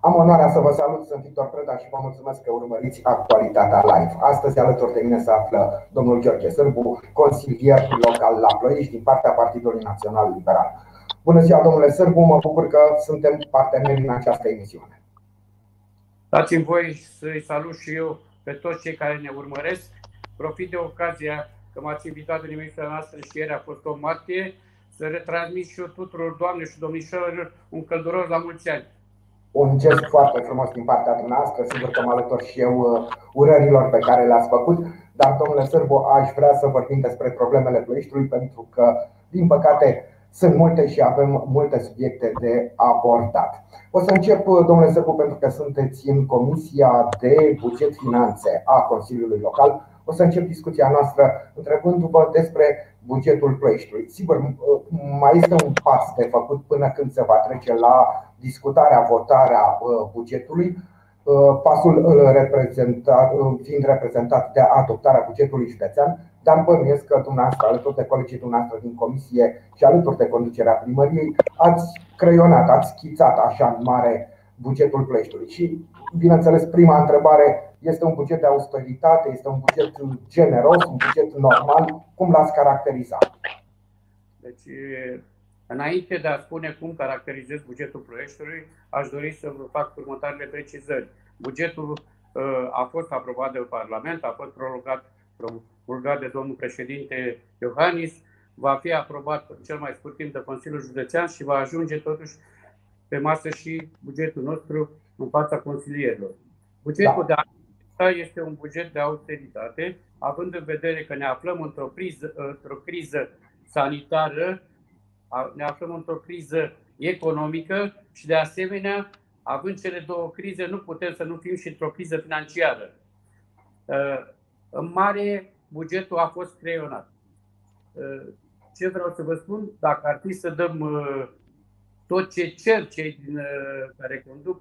Am onoarea să vă salut, sunt Victor Preda și vă mulțumesc că urmăriți actualitatea live. Astăzi alături de mine se află domnul Gheorghe Sârbu, consilier local la Ploiești din partea Partidului Național Liberal. Bună ziua, domnule Sârbu, mă bucur că suntem parteneri în această emisiune. Dați-mi voi să-i salut și eu pe toți cei care ne urmăresc. Profit de ocazia că m-ați invitat în emisiunea noastră și ieri a fost o martie să retransmit și eu tuturor doamne și domnișoarelor un călduros la mulți ani un gest foarte frumos din partea dumneavoastră. Sigur că mă alătur și eu uh, urărilor pe care le-ați făcut. Dar, domnule Sârbu, aș vrea să vorbim despre problemele Ploieștiului, pentru că, din păcate, sunt multe și avem multe subiecte de abordat. O să încep, uh, domnule Sârbu, pentru că sunteți în Comisia de Buget Finanțe a Consiliului Local. O să încep discuția noastră întrebându-vă despre bugetul Ploieștiului. Sigur, uh, mai este un pas de făcut până când se va trece la discutarea, votarea uh, bugetului, uh, pasul reprezentat, fiind reprezentat de adoptarea bugetului județean, dar bănuiesc că dumneavoastră, alături de colegii dumneavoastră din comisie și alături de conducerea primăriei, ați creionat, ați schițat așa în mare bugetul Ploieștiului. Și, bineînțeles, prima întrebare este un buget de austeritate, este un buget generos, un buget normal. Cum l-ați caracterizat? Deci, înainte de a spune cum caracterizez bugetul Ploieștiului, aș dori să vă fac următoarele precizări. Bugetul uh, a fost aprobat de Parlament, a fost prorogat, prorogat de domnul președinte Iohannis, va fi aprobat în cel mai scurt timp de Consiliul Județean și va ajunge totuși pe masă și bugetul nostru în fața consilierilor. Bugetul da. de acesta este un buget de austeritate, având în vedere că ne aflăm într-o, priză, într-o criză sanitară, ne aflăm într-o criză economică și, de asemenea, având cele două crize, nu putem să nu fim și într-o criză financiară. În mare, bugetul a fost creionat. Ce vreau să vă spun? Dacă ar fi să dăm tot ce cer cei din, care conduc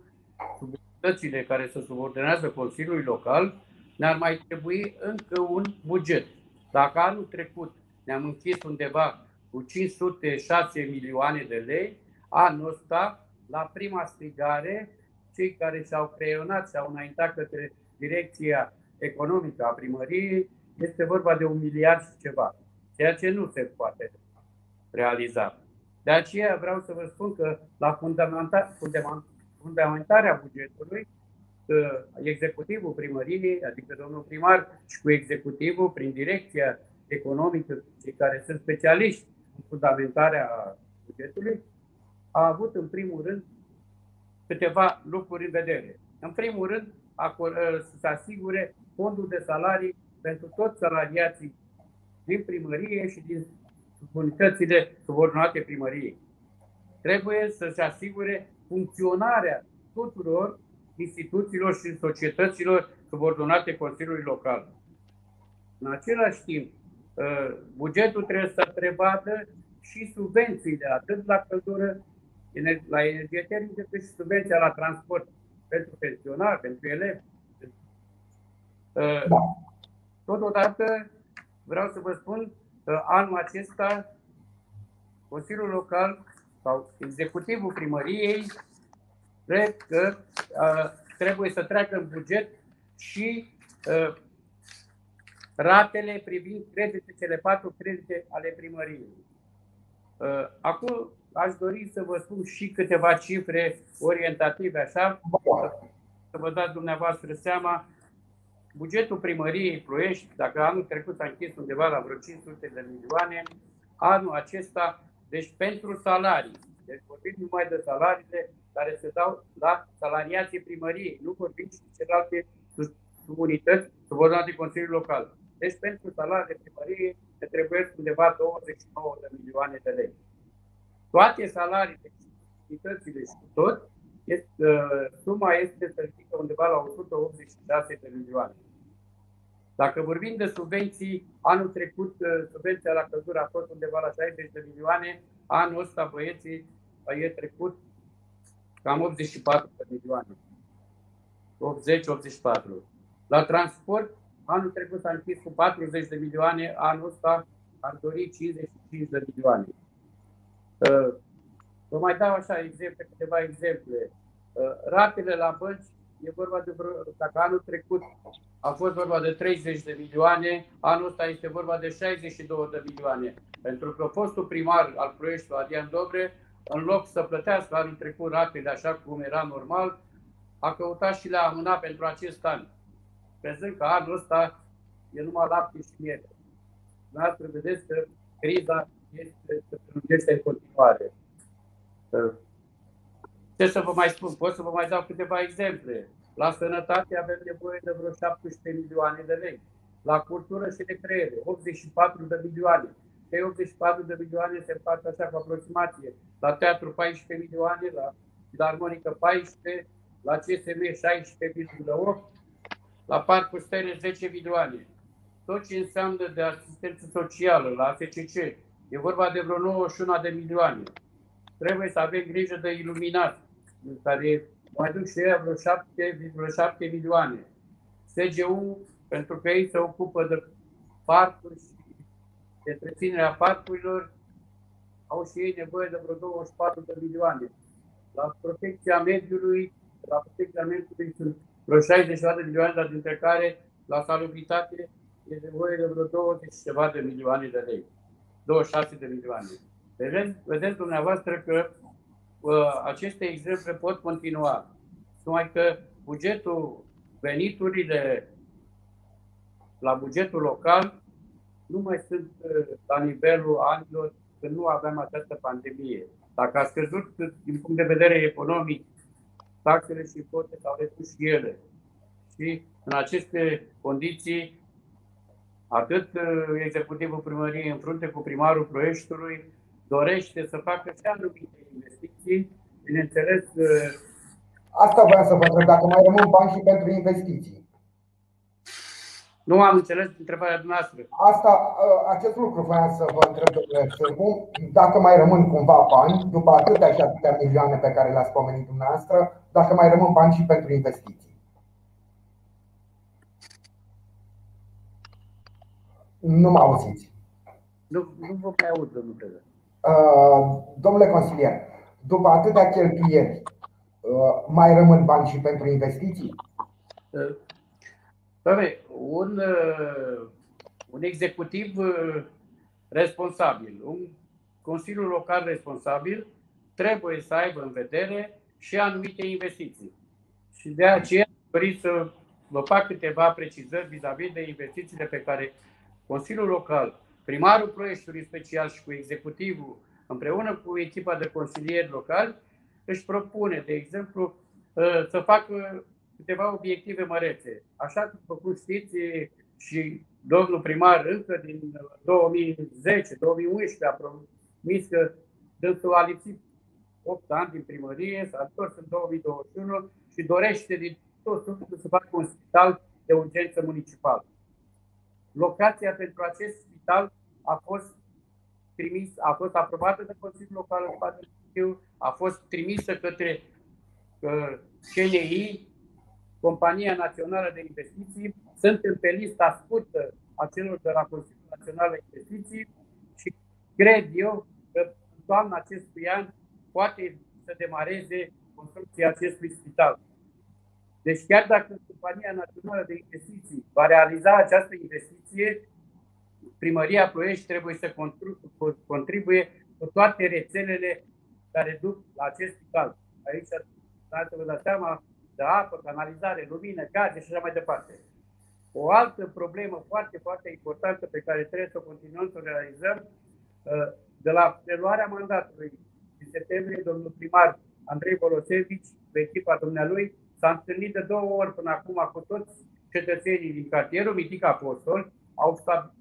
subunitățile care se subordonează Consiliului Local, ne-ar mai trebui încă un buget. Dacă anul trecut ne-am închis undeva cu 506 milioane de lei, anul ăsta, la prima strigare, cei care și-au creionat, și-au înaintat către direcția economică a primăriei, este vorba de un miliard și ceva, ceea ce nu se poate realiza. De aceea vreau să vă spun că la fundamentarea bugetului, executivul primăriei, adică domnul primar, și cu executivul, prin direcția economică, cei care sunt specialiști în fundamentarea bugetului, a avut în primul rând câteva lucruri în vedere. În primul rând, să se asigure fondul de salarii pentru toți salariații din primărie și din unitățile subordonate primăriei. Trebuie să se asigure funcționarea tuturor instituțiilor și societăților subordonate Consiliului Local. În același timp, ă, bugetul trebuie să prevadă și subvențiile, atât la căldură, la energie termică, cât și subvenția la transport pentru pensionari, pentru elevi. Ă, da. Totodată, vreau să vă spun că anul acesta Consiliul Local sau executivul primăriei cred că uh, trebuie să treacă în buget și uh, ratele privind credite, cele patru credite ale primăriei. Uh, acum aș dori să vă spun și câteva cifre orientative, așa, să vă dați dumneavoastră seama. Bugetul primăriei Ploiești, dacă anul trecut a închis undeva la vreo 500 de milioane, anul acesta, deci pentru salarii, deci vorbim numai de salariile care se dau la salariații primăriei, nu vorbim și celelalte unități subordonate Consiliului Local. Deci pentru salariile primăriei se trebuie undeva 29 de milioane de lei. Toate salariile, unitățile și tot, este, uh, suma este să ridică undeva la 186 de milioane. Dacă vorbim de subvenții, anul trecut uh, subvenția la căldură a fost undeva la 60 de milioane, anul ăsta băieții e trecut cam 84 de milioane. 80-84. La transport, anul trecut s-a închis cu 40 de milioane, anul ăsta ar dori 55 de milioane. Uh, vă mai dau așa exemple, câteva exemple. Ratele la bănci e vorba de vreo, dacă anul trecut a fost vorba de 30 de milioane, anul ăsta este vorba de 62 de milioane. Pentru că fostul primar al proiectului, Adrian Dobre, în loc să plătească anul trecut ratele așa cum era normal, a căutat și le-a amânat pentru acest an. Prezând că anul ăsta e numai lapte și miere. Dumneavoastră vedeți că criza este, se prelungește în continuare. Ce să vă mai spun? Pot să vă mai dau câteva exemple. La sănătate avem nevoie de vreo 17 milioane de lei. La cultură și recreere, 84 de milioane. Cei 84 de milioane se împart așa cu aproximație. La teatru 14 milioane, la filarmonică 14, la CSM 16,8, la parcul Stele 10 milioane. Tot ce înseamnă de asistență socială, la AFCC, e vorba de vreo 91 de milioane. Trebuie să avem grijă de iluminat, care mai duc și ei vreo 7,7 milioane. SGU, pentru că ei se ocupă de parcuri și de întreținerea parcurilor, au și ei nevoie de vreo 24 de milioane. La protecția mediului, la protecția mediului sunt vreo 60 de milioane, dar dintre care la salubritate e nevoie de vreo 20 ceva de milioane de lei. 26 de milioane. Vedeți, vedeți dumneavoastră că uh, aceste exemple pot continua. Numai că bugetul, veniturile la bugetul local nu mai sunt uh, la nivelul anilor când nu aveam această pandemie. Dacă a scăzut din punct de vedere economic, taxele și impozitele s-au redus și ele. Și în aceste condiții, atât uh, executivul primăriei în frunte cu primarul proiectului dorește să facă și anumite investiții, bineînțeles. Uh, Asta vreau să vă întreb, dacă mai rămân bani și pentru investiții. Nu am înțeles întrebarea dumneavoastră. Asta, ă, acest lucru vreau să vă întreb, domnule Sârbu, dacă mai rămân cumva bani, după atâtea și atâtea milioane pe care le-ați pomenit dumneavoastră, dacă mai rămân bani și pentru investiții. Nu mă auziți. Nu, nu vă mai aud, domnule uh, Domnule consilier, după atâtea cheltuieli, uh, mai rămân bani și pentru investiții? Uh, Doamne, un, uh, un executiv uh, responsabil, un Consiliu Local responsabil trebuie să aibă în vedere și anumite investiții. Și de aceea dori să vă fac câteva precizări vis-a-vis de investițiile pe care Consiliul Local, primarul proiectului special și cu executivul, împreună cu echipa de consilieri locali, își propune, de exemplu, uh, să facă câteva obiective mărețe. Așa cum știți și domnul primar încă din 2010-2011 a promis că dânsul a lipsit 8 ani din primărie, s-a întors în 2021 și dorește din tot sufletul să facă un spital de urgență municipal. Locația pentru acest spital a fost trimis, a fost aprobată de Consiliul Local în Spațiu, a fost trimisă către uh, CNI Compania Națională de Investiții, suntem pe lista scurtă a celor de la Consiliul Național de Investiții și cred eu că în toamna acestui an poate să demareze construcția acestui spital. Deci chiar dacă Compania Națională de Investiții va realiza această investiție, Primăria Ploiești trebuie să contribuie cu toate rețelele care duc la acest spital. Aici, să vă dați seama, de apă, canalizare, lumină, gaze și așa mai departe. O altă problemă foarte, foarte importantă pe care trebuie să continuăm să o realizăm, uh, de la preluarea mandatului din septembrie, domnul primar Andrei Volosevici, pe echipa dumnealui, s-a întâlnit de două ori până acum cu toți cetățenii din cartierul Mitic Apostol, au stat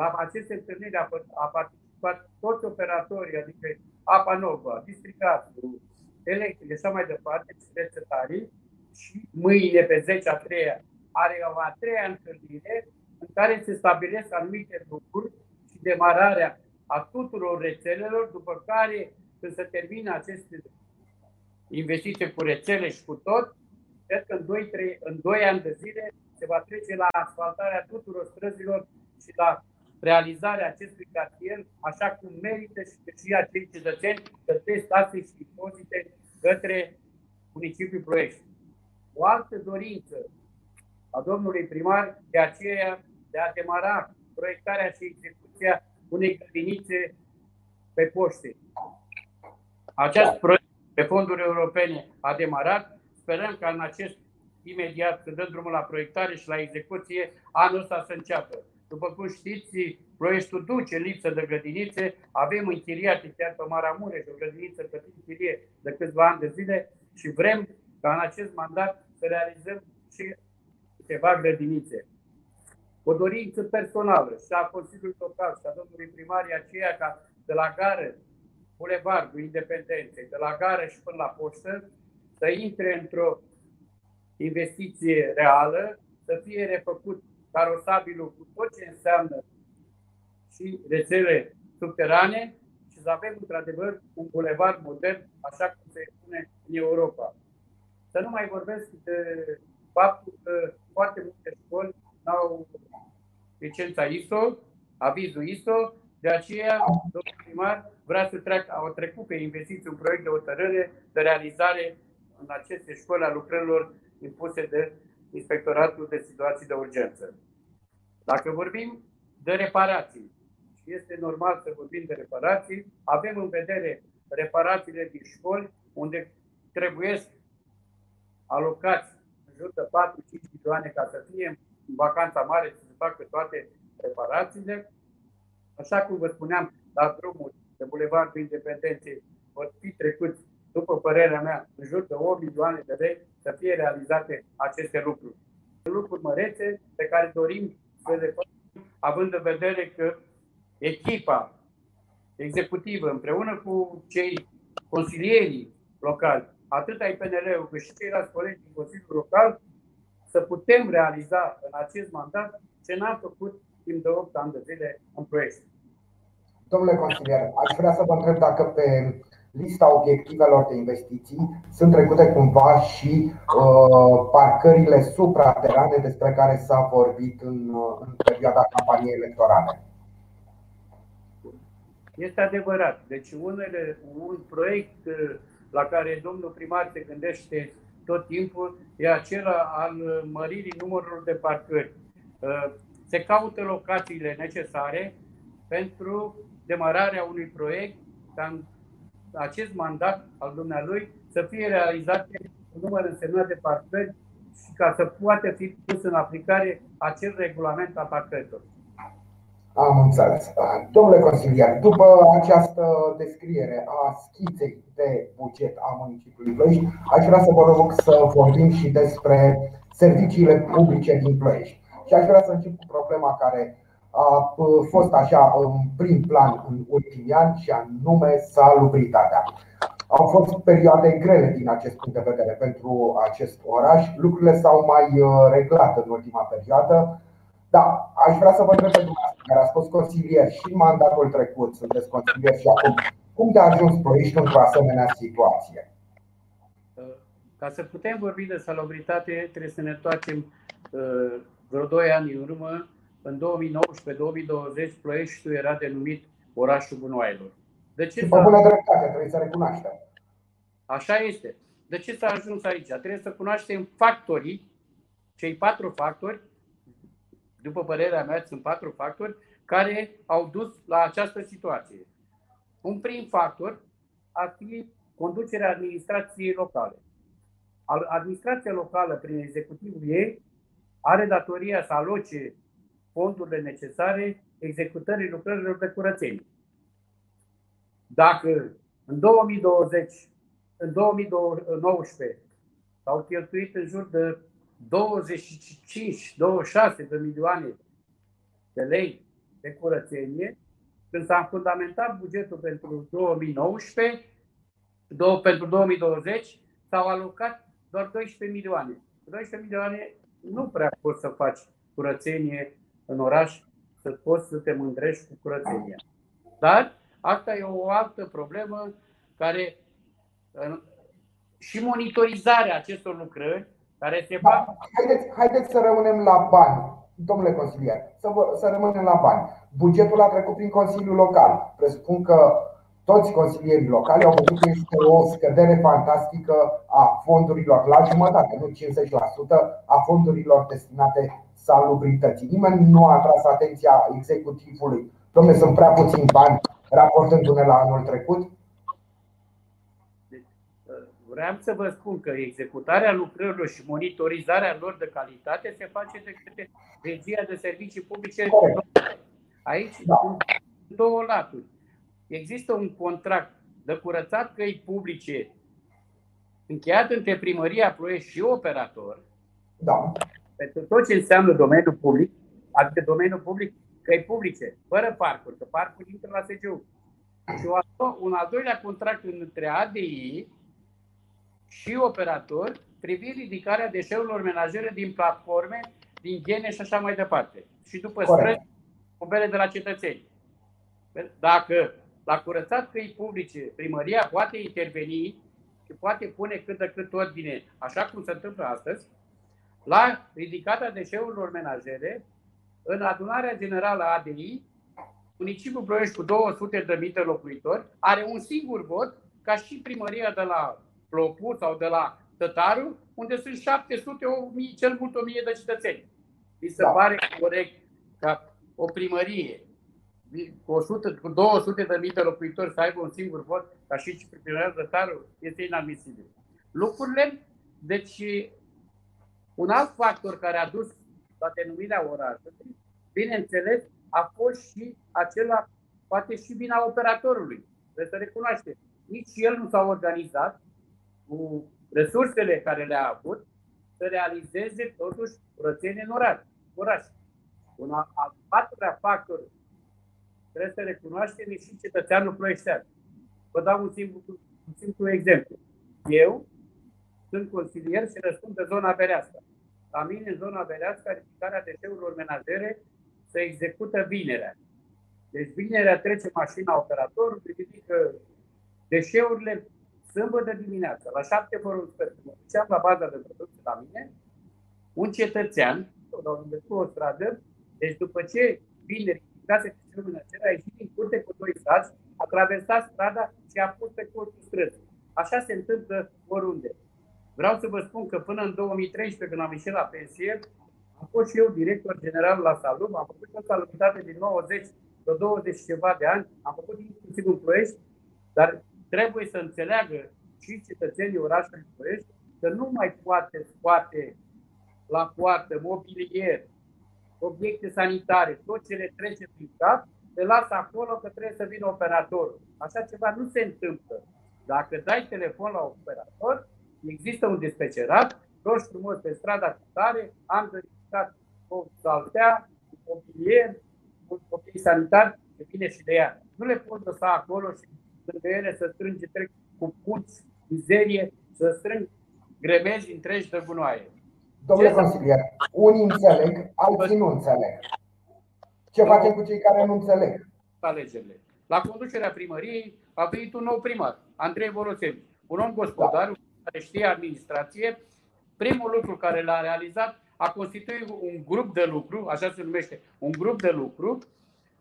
la aceste întâlniri a, a participat toți operatorii, adică Apa Nova, Districatul, electrice și așa mai departe, cercetarii, și mâine pe 10 a treia are o a treia întâlnire în care se stabilesc anumite lucruri și demararea a tuturor rețelelor, după care când se termină aceste investiții cu rețele și cu tot, cred că în 2, 3, în 2 ani de zile se va trece la asfaltarea tuturor străzilor și la realizarea acestui cartier așa cum merită și că și acei cetățeni plătesc taxe și impozite către municipiul Ploiești. O altă dorință a domnului primar de aceea de a demara proiectarea și execuția unei grădinițe pe poște. Acest proiect pe fonduri europene a demarat. Sperăm că în acest imediat, când dăm drumul la proiectare și la execuție, anul ăsta să înceapă. După cum știți, Ploieștiul duce lipsă de grădinițe, avem închiriate chiar pe Maramureș o grădiniță pe închirie de câțiva ani de zile și vrem ca în acest mandat să realizăm și ceva grădinițe. O dorință personală și a Consiliului Local și a domnului primar e aceea ca de la gară, Bulevardul Independenței, de la gară și până la poștă, să intre într-o investiție reală, să fie refăcut carosabilul cu tot ce înseamnă și rețele subterane și să avem într-adevăr un bulevard modern, așa cum se pune în Europa. Să nu mai vorbesc de faptul că foarte multe școli au licența ISO, avizul ISO, de aceea, domnul primar vrea să treacă, au trecut pe investiții un proiect de hotărâre de realizare în aceste școli a lucrărilor impuse de Inspectoratul de Situații de Urgență. Dacă vorbim de reparații, și este normal să vorbim de reparații, avem în vedere reparațiile din școli, unde trebuie alocați în jur de 4-5 milioane ca să fie în vacanța mare să se facă toate reparațiile. Așa cum vă spuneam, la drumul de Bulevardul Independenței vor fi trecuți, după părerea mea, în jur de 8 milioane de lei să fie realizate aceste lucruri. Lucruri mărețe pe care dorim să le facem, având în vedere că echipa executivă, împreună cu cei consilierii locali, atât ai PNL-ul cât și ceilalți colegi din Consiliul Local, să putem realiza în acest mandat ce n-am făcut timp de 8 ani de zile în proiect. Domnule consilier, aș vrea să vă întreb dacă pe lista obiectivelor de investiții sunt trecute cumva și uh, parcările supraterane despre care s-a vorbit în, uh, în perioada campaniei electorale. Este adevărat. Deci unele, un proiect uh, la care domnul primar se gândește tot timpul e acela al măririi numărului de parcări. Uh, se caută locațiile necesare pentru demararea unui proiect ca în acest mandat al dumnealui să fie realizate un număr însemnat de parcări și ca să poată fi pus în aplicare acel regulament al parcărilor. Am înțeles. Domnule consilier, după această descriere a schiței de buget a municipiului Ploiești, aș vrea să vă rog să vorbim și despre serviciile publice din Ploiești. Și aș vrea să încep cu problema care a fost așa în prim plan în ultimii ani și anume salubritatea. Au fost perioade grele din acest punct de vedere pentru acest oraș. Lucrurile s-au mai uh, reglat în ultima perioadă. Da, aș vrea să vă întreb pe dumneavoastră, care a fost consilier și în mandatul trecut, sunteți consilier și acum, cum de a ajuns Ploiești într-o asemenea situație? Ca să putem vorbi de salubritate, trebuie să ne întoarcem uh, vreo 2 ani în urmă în 2019-2020 Ploieștiul era denumit orașul gunoaielor. De ce După bună dreptate, trebuie să recunoaștem. Așa este. De ce s-a ajuns aici? Trebuie să cunoaștem factorii, cei patru factori, după părerea mea sunt patru factori, care au dus la această situație. Un prim factor ar fi conducerea administrației locale. Administrația locală, prin executivul ei, are datoria să aloce fondurile necesare executării lucrărilor de curățenie. Dacă în 2020, în 2019 s-au cheltuit în jur de 25-26 de milioane de lei de curățenie, când s-a fundamentat bugetul pentru 2019, pentru 2020, s-au alocat doar 12 milioane. 12 milioane nu prea poți să faci curățenie în oraș să poți să te mândrești cu curățenia. Dar asta e o altă problemă care și monitorizarea acestor lucrări care se fac. Da, haideți, haideți să rămânem la bani, domnule consilier, să, vă, să rămânem la bani. Bugetul a trecut prin Consiliul Local. Presupun că toți consilierii locali au văzut că este o scădere fantastică a fondurilor, la jumătate, nu 50%, a fondurilor destinate salubrității. Nimeni nu a atras atenția executivului. Domne, sunt prea puțini bani raportându-ne la anul trecut. Vreau să vă spun că executarea lucrărilor și monitorizarea lor de calitate se face de către regia de servicii publice. Aici da. sunt două laturi. Există un contract de curățat căi publice încheiat între primăria Ploiești și operator. Da. Pentru tot ce înseamnă domeniul public, adică domeniul public, căi publice, fără parcuri, că parcul intră la SGU. Și un al doilea contract între ADI și operator privind ridicarea deșeurilor menajere din platforme, din gene și așa mai departe. Și după străzi, bere de la cetățeni. Dacă la curățat căi publice primăria poate interveni și poate pune cât de cât ordine, așa cum se întâmplă astăzi, la ridicarea deșeurilor menajere, în adunarea generală a ADI, municipiul Ploiești cu 200 de mii de locuitori are un singur vot, ca și primăria de la Plopu sau de la Tătaru, unde sunt 700, 1000, cel mult 1000 de cetățeni. Mi se da. pare corect ca o primărie cu, 100, cu 200 de mii de locuitori să aibă un singur vot, ca și primăria Tătaru, este inadmisibil. Lucrurile, deci, un alt factor care a dus la denumirea orașului, bineînțeles, a fost și acela, poate și vina operatorului. Trebuie să recunoaște. Nici el nu s-a organizat cu resursele care le-a avut să realizeze totuși curățenie în oraș. oraș. Un al patrulea factor trebuie să recunoaștem și cetățeanul ploieștean. Vă dau un simplu, un simplu exemplu. Eu sunt consilier și răspund de zona Berească. La mine, în zona Berească, ridicarea deșeurilor menajere se execută vinerea. Deci vinerea trece mașina operatorului, ridică deșeurile sâmbătă dimineața, la șapte fără un sfert, mă duceam la baza de producție la mine, un cetățean, unde cu o stradă, deci după ce vineri ridicase deșeurile menajere, a ieșit din curte cu doi saci, a traversat strada și a pus pe colțul străzii. Așa se întâmplă oriunde. Vreau să vă spun că până în 2013, când am ieșit la pensie, am fost și eu director general la Salum, am făcut o salubritate din 90 de 20 și ceva de ani, am făcut inclusiv în Ploiești, dar trebuie să înțeleagă și cetățenii orașului Ploiești că nu mai poate scoate la poartă mobilier, obiecte sanitare, tot ce le trece prin cap, le lasă acolo că trebuie să vină operatorul. Așa ceva nu se întâmplă. Dacă dai telefon la operator, există un dispecerat, roși frumos pe strada cu tare, am verificat o saltea, un mobilier, un copii sanitar, se vine și de ea. Nu le pot lăsa acolo și lângă ele să strânge trec cu puți, mizerie, să strâng gremezi întregi de gunoaie. Domnule consilier, unii înțeleg, alții nu înțeleg. Ce facem cu cei care nu înțeleg? Alegerile. La conducerea primăriei a venit un nou primar, Andrei Vorosevici, un om gospodar, da care știe administrație, primul lucru care l-a realizat a constituit un grup de lucru, așa se numește, un grup de lucru,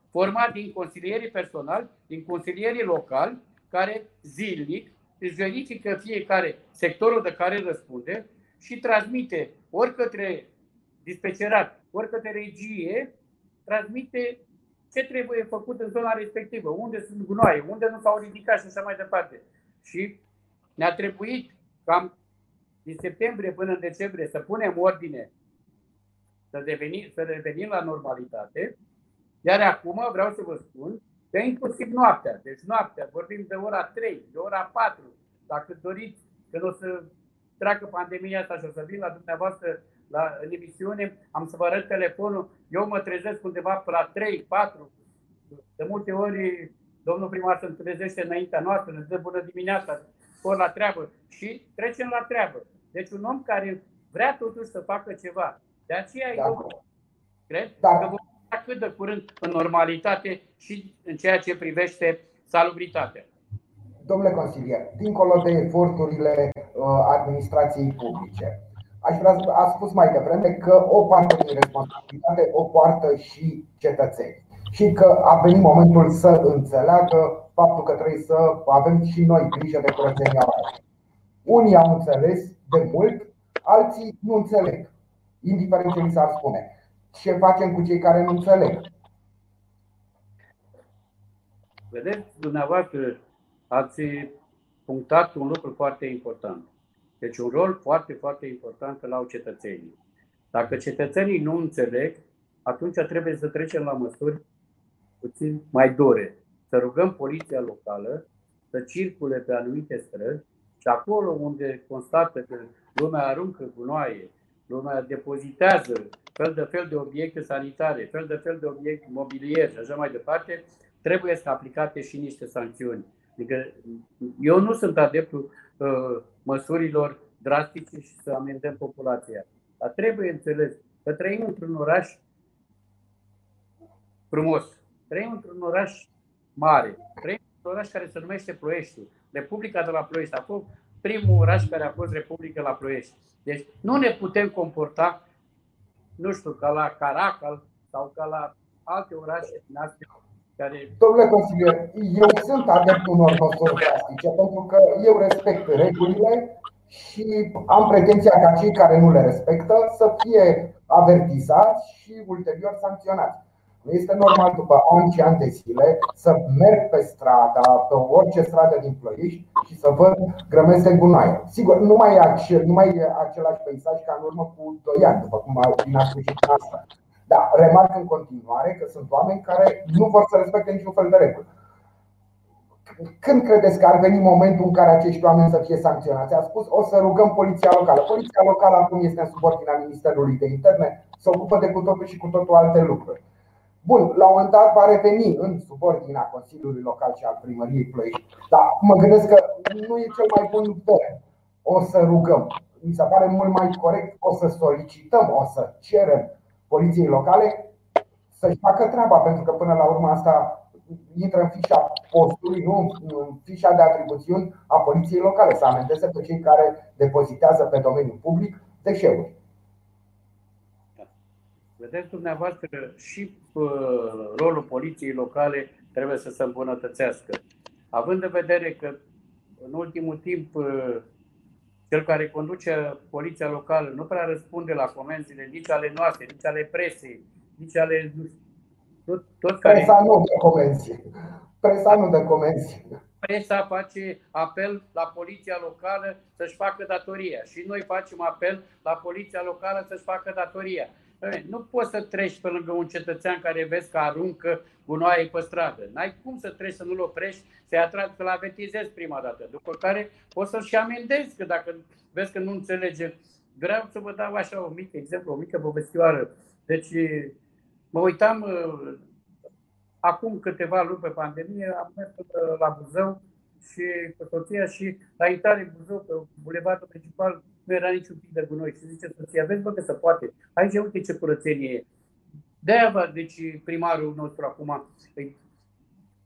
format din consilierii personali, din consilierii locali, care zilnic își verifică fiecare sectorul de care răspunde și transmite ori către dispecerat, ori către regie, transmite ce trebuie făcut în zona respectivă, unde sunt gunoaie, unde nu s-au ridicat și așa mai departe. Și ne-a trebuit cam din septembrie până în decembrie să punem ordine, să, deveni, să revenim la normalitate, iar acum vreau să vă spun că inclusiv noaptea, deci noaptea, vorbim de ora 3, de ora 4, dacă doriți, când o să treacă pandemia asta și o să vin la dumneavoastră la, în emisiune, am să vă arăt telefonul, eu mă trezesc undeva pe la 3, 4, de multe ori domnul primar se trezește înaintea noastră, ne dă bună dimineața, spor la treabă și trecem la treabă. Deci un om care vrea totuși să facă ceva. De aceea da. eu cred da. că vom cât de curând în normalitate și în ceea ce privește salubritatea. Domnule consilier, dincolo de eforturile uh, administrației publice, aș vrea să a spus mai devreme că o parte din responsabilitate o poartă și cetățenii și că a venit momentul să înțeleagă faptul că trebuie să avem și noi grijă de curățenia orașului. Unii au înțeles de mult, alții nu înțeleg, indiferent ce li s-ar spune. Ce facem cu cei care nu înțeleg? Vedeți, dumneavoastră ați punctat un lucru foarte important. Deci un rol foarte, foarte important la au cetățenii. Dacă cetățenii nu înțeleg, atunci trebuie să trecem la măsuri puțin mai dure. Să rugăm poliția locală să circule pe anumite străzi și acolo unde constată că lumea aruncă gunoaie, lumea depozitează fel de fel de obiecte sanitare, fel de fel de obiecte mobiliere și așa mai departe, trebuie să aplicate și niște sancțiuni. Adică eu nu sunt adeptul uh, măsurilor drastice și să amendăm populația. Dar trebuie înțeles că trăim într-un oraș frumos, trăim într-un oraș mare, trăim într-un oraș care se numește Ploiești. Republica de la Ploiești a fost primul oraș care a fost Republică la Ploiești. Deci nu ne putem comporta, nu știu, ca la Caracal sau ca la alte orașe din astea care... Domnule consilier, eu sunt adeptul unor măsuri drastice pentru că eu respect regulile și am pretenția ca cei care nu le respectă să fie avertizați și ulterior sancționați. Nu este normal după ani și ani de zile să merg pe strada, pe orice stradă din Ploiești și să văd grămezi de gunoaie. Sigur, nu mai, e acel, nu mai e același peisaj ca în urmă cu 2 ani, după cum a spus și asta. Dar remarc în continuare că sunt oameni care nu vor să respecte niciun fel de regulă. Când credeți că ar veni momentul în care acești oameni să fie sancționați? A spus, o să rugăm poliția locală. Poliția locală acum este în subordinea Ministerului de Interne, se ocupă de cu totul și cu totul alte lucruri. Bun, la un moment dat va reveni în subordinea Consiliului Local și al Primăriei Ploiești. Dar mă gândesc că nu e cel mai bun teren. O să rugăm. Mi se pare mult mai corect. O să solicităm, o să cerem poliției locale să-și facă treaba, pentru că până la urmă asta intră în fișa postului, nu în fișa de atribuțiuni a poliției locale, să amendeze pe cei care depozitează pe domeniul public deșeuri. Vedeți dumneavoastră și uh, rolul poliției locale trebuie să se îmbunătățească. Având în vedere că în ultimul timp uh, cel care conduce poliția locală nu prea răspunde la comenzile nici ale noastre, nici ale presei, nici ale tot, tot care... Presa nu dă comenzi. Presa nu dă comenzi. Presa face apel la poliția locală să-și facă datoria și noi facem apel la poliția locală să-și facă datoria. Nu poți să treci pe lângă un cetățean care vezi că aruncă gunoaie pe stradă. N-ai cum să treci să nu-l oprești, să-i atragi, să-l avertizezi prima dată. După care poți să-l și amendezi, că dacă vezi că nu înțelege. Vreau să vă dau așa un mic exemplu, o mică povestioară. Deci mă uitam acum câteva luni pe pandemie, am mers la Buzău și cu soția și la intrare în Buzău, pe bulevardul principal, nu era niciun pic de gunoi. Și zice soția, vezi bă că se poate. Aici uite ce curățenie e. De-aia, deci primarul nostru acum îi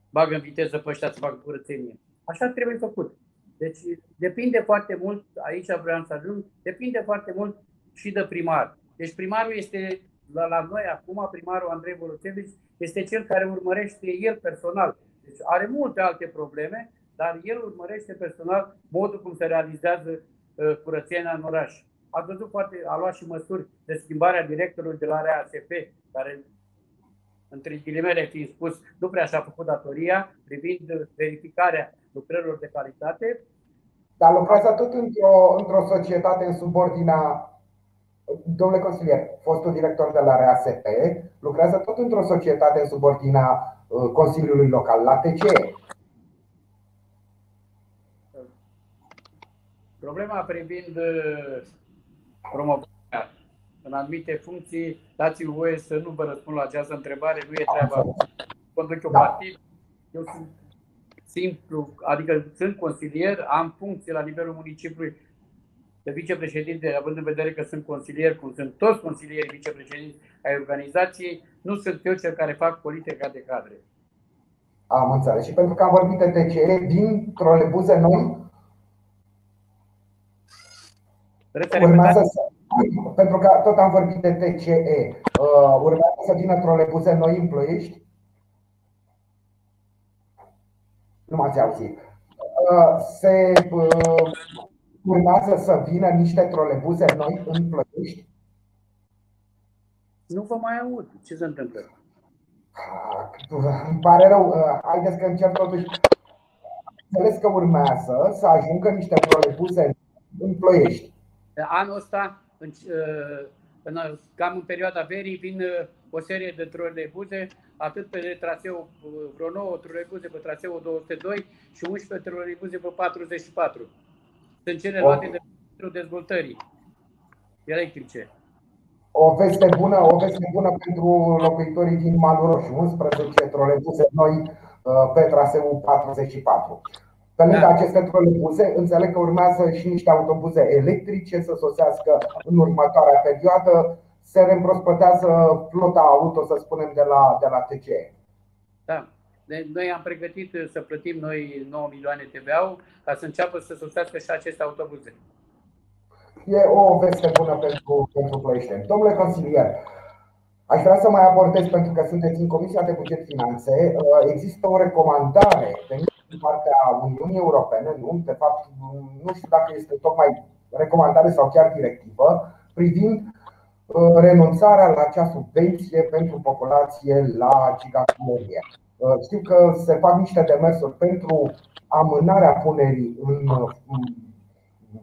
bagă în viteză pe ăștia să facă curățenie. Așa trebuie făcut. Deci depinde foarte mult, aici vreau să ajung, depinde foarte mult și de primar. Deci primarul este la, la noi acum, primarul Andrei Volocevici este cel care urmărește el personal. Deci are multe alte probleme, dar el urmărește personal modul cum se realizează Uh, curățenia în oraș. A văzut poate, a luat și măsuri de schimbare a directorului de la RASP, care, între ghilimele fiind spus, nu prea și-a făcut datoria privind verificarea lucrărilor de calitate. Dar lucrează tot într-o, într-o societate în subordinea Domnule consilier, fostul director de la RASP lucrează tot într-o societate în subordinea uh, Consiliului Local, la TCE. Problema privind uh, promovarea în anumite funcții, dați-mi voie să nu vă răspund la această întrebare, nu e treaba. Conduc o partid, eu sunt simplu, adică sunt consilier, am funcție la nivelul municipiului de vicepreședinte, având în vedere că sunt consilier, cum sunt toți consilierii vicepreședinți ai organizației, nu sunt eu cel care fac politica de cadre. Am înțeles. Și pentru că am vorbit de TCE, din trolebuze noi Urmează să, pentru că tot am vorbit de TCE, uh, urmează să vină trolebuze noi în Ploiești? Nu m-ați auzit. Se urmează să vină niște trolebuze noi în Plăiești? Nu vă mai aud. Ce se întâmplă? Îmi pare rău. Haideți că încerc totuși. Înțeles că urmează să ajungă niște trolebuze în Ploiești. Anul ăsta, în, în, cam în perioada verii, vin o serie de trolebuze, atât pe traseu, vreo 9 trolebuze pe traseul 202 și 11 trolebuze pe 44. Sunt cele luate de pentru dezvoltării electrice. O veste bună, o veste bună pentru locuitorii din Malul Roșu, 11 trolebuze noi uh, pe traseul 44. Pe lângă da. aceste trolebuze, înțeleg că urmează și niște autobuze electrice să sosească în următoarea perioadă. Se reîmprospătează flota auto, să spunem, de la, de la TCE. Da. Deci noi am pregătit să plătim noi 9 milioane TVA ca să înceapă să sosească și aceste autobuze. E o veste bună pentru, pentru Ploieșteni. Domnule consilier, aș vrea să mai abordez, pentru că sunteți în Comisia de Buget Finanțe, există o recomandare din partea Uniunii Europene, nu, de fapt, nu știu dacă este tocmai recomandare sau chiar directivă, privind uh, renunțarea la acea subvenție pentru populație la gigacalorie. Uh, știu că se fac niște demersuri pentru amânarea punerii în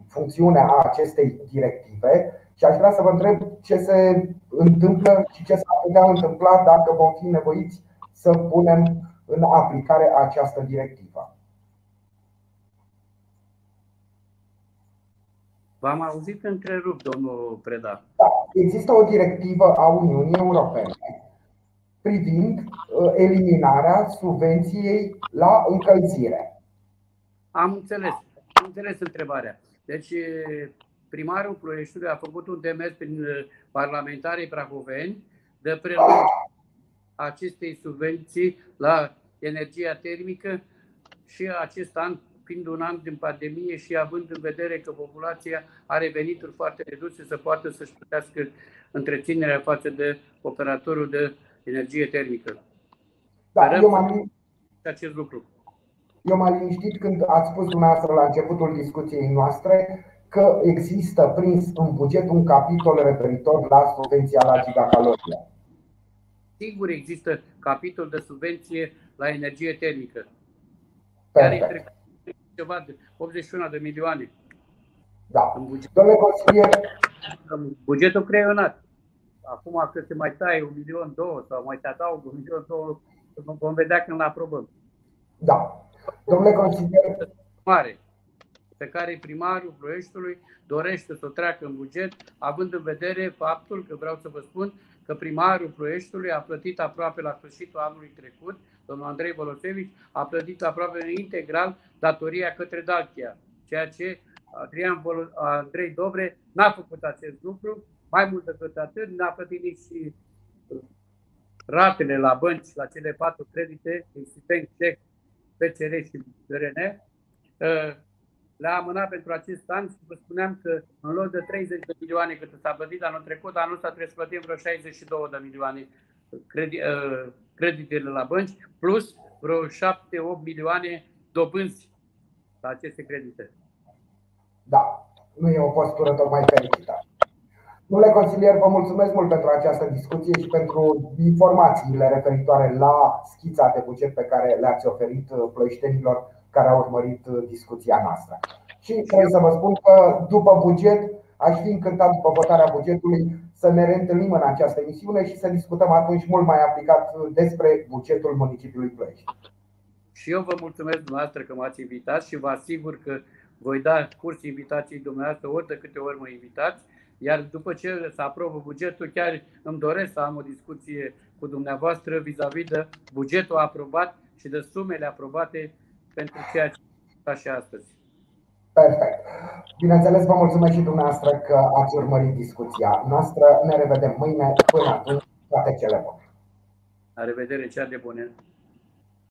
funcțiune a acestei directive și aș vrea să vă întreb ce se întâmplă și ce s-ar putea întâmpla dacă vom fi nevoiți să punem în aplicare această directivă. V-am auzit întrerupt, domnul Preda. Da, există o directivă a Uniunii Europene privind uh, eliminarea subvenției la încălzire. Am înțeles. Am înțeles întrebarea. Deci, primarul Ploieștiului a făcut un demers prin parlamentarii prahoveni de prelungire acestei subvenții la energia termică și acest an fiind un an din pandemie și având în vedere că populația are venituri foarte reduse să poată să-și plătească întreținerea față de operatorul de energie termică. Da, eu m-am... acest lucru. Eu m-am liniștit când ați spus dumneavoastră la începutul discuției noastre că există prins în buget un capitol referitor la subvenția la gigacalorie. Sigur există capitol de subvenție la energie termică. Care e ceva de 81 de milioane. Da. În buget. Domnule consilier. Bugetul creionat. Acum că se mai taie un milion, două sau mai te adaug un milion, două, vom vedea când îl aprobăm. Da. Domnule consilier. Mare pe care primarul Ploieștiului dorește să o treacă în buget, având în vedere faptul că vreau să vă spun că primarul Ploieștiului a plătit aproape la sfârșitul anului trecut, domnul Andrei Bolosevici, a plătit aproape integral datoria către Dalchia, ceea ce Adrian Bolo, Andrei Dobre n-a făcut acest lucru, mai mult decât atât, n-a plătit nici ratele la bănci, la cele patru credite, Institut CEC, PCR și RN, le-a amânat pentru acest an și vă spuneam că în loc de 30 de milioane cât s-a plătit anul trecut, anul ăsta trebuie să plătim vreo 62 de milioane credi, uh, creditele la bănci, plus vreo 7-8 milioane dobânzi la aceste credite. Da, nu e o postură tocmai fericită. Domnule consilier, vă mulțumesc mult pentru această discuție și pentru informațiile referitoare la schița de buget pe care le-ați oferit plăiștenilor care au urmărit uh, discuția noastră. Și trebuie să vă spun că după buget, aș fi încântat după votarea bugetului să ne reîntâlnim în această emisiune și să discutăm atunci mult mai aplicat uh, despre bugetul municipiului Ploiești. Și eu vă mulțumesc dumneavoastră că m-ați invitat și vă asigur că voi da curs invitației dumneavoastră ori de câte ori mă invitați. Iar după ce se aprobă bugetul, chiar îmi doresc să am o discuție cu dumneavoastră vis-a-vis de bugetul aprobat și de sumele aprobate pentru ceea ce ca și astăzi. Perfect. Bineînțeles, vă mulțumesc și dumneavoastră că ați urmărit discuția noastră. Ne revedem mâine. Până atunci, toate cele bune. La revedere, cea de bune.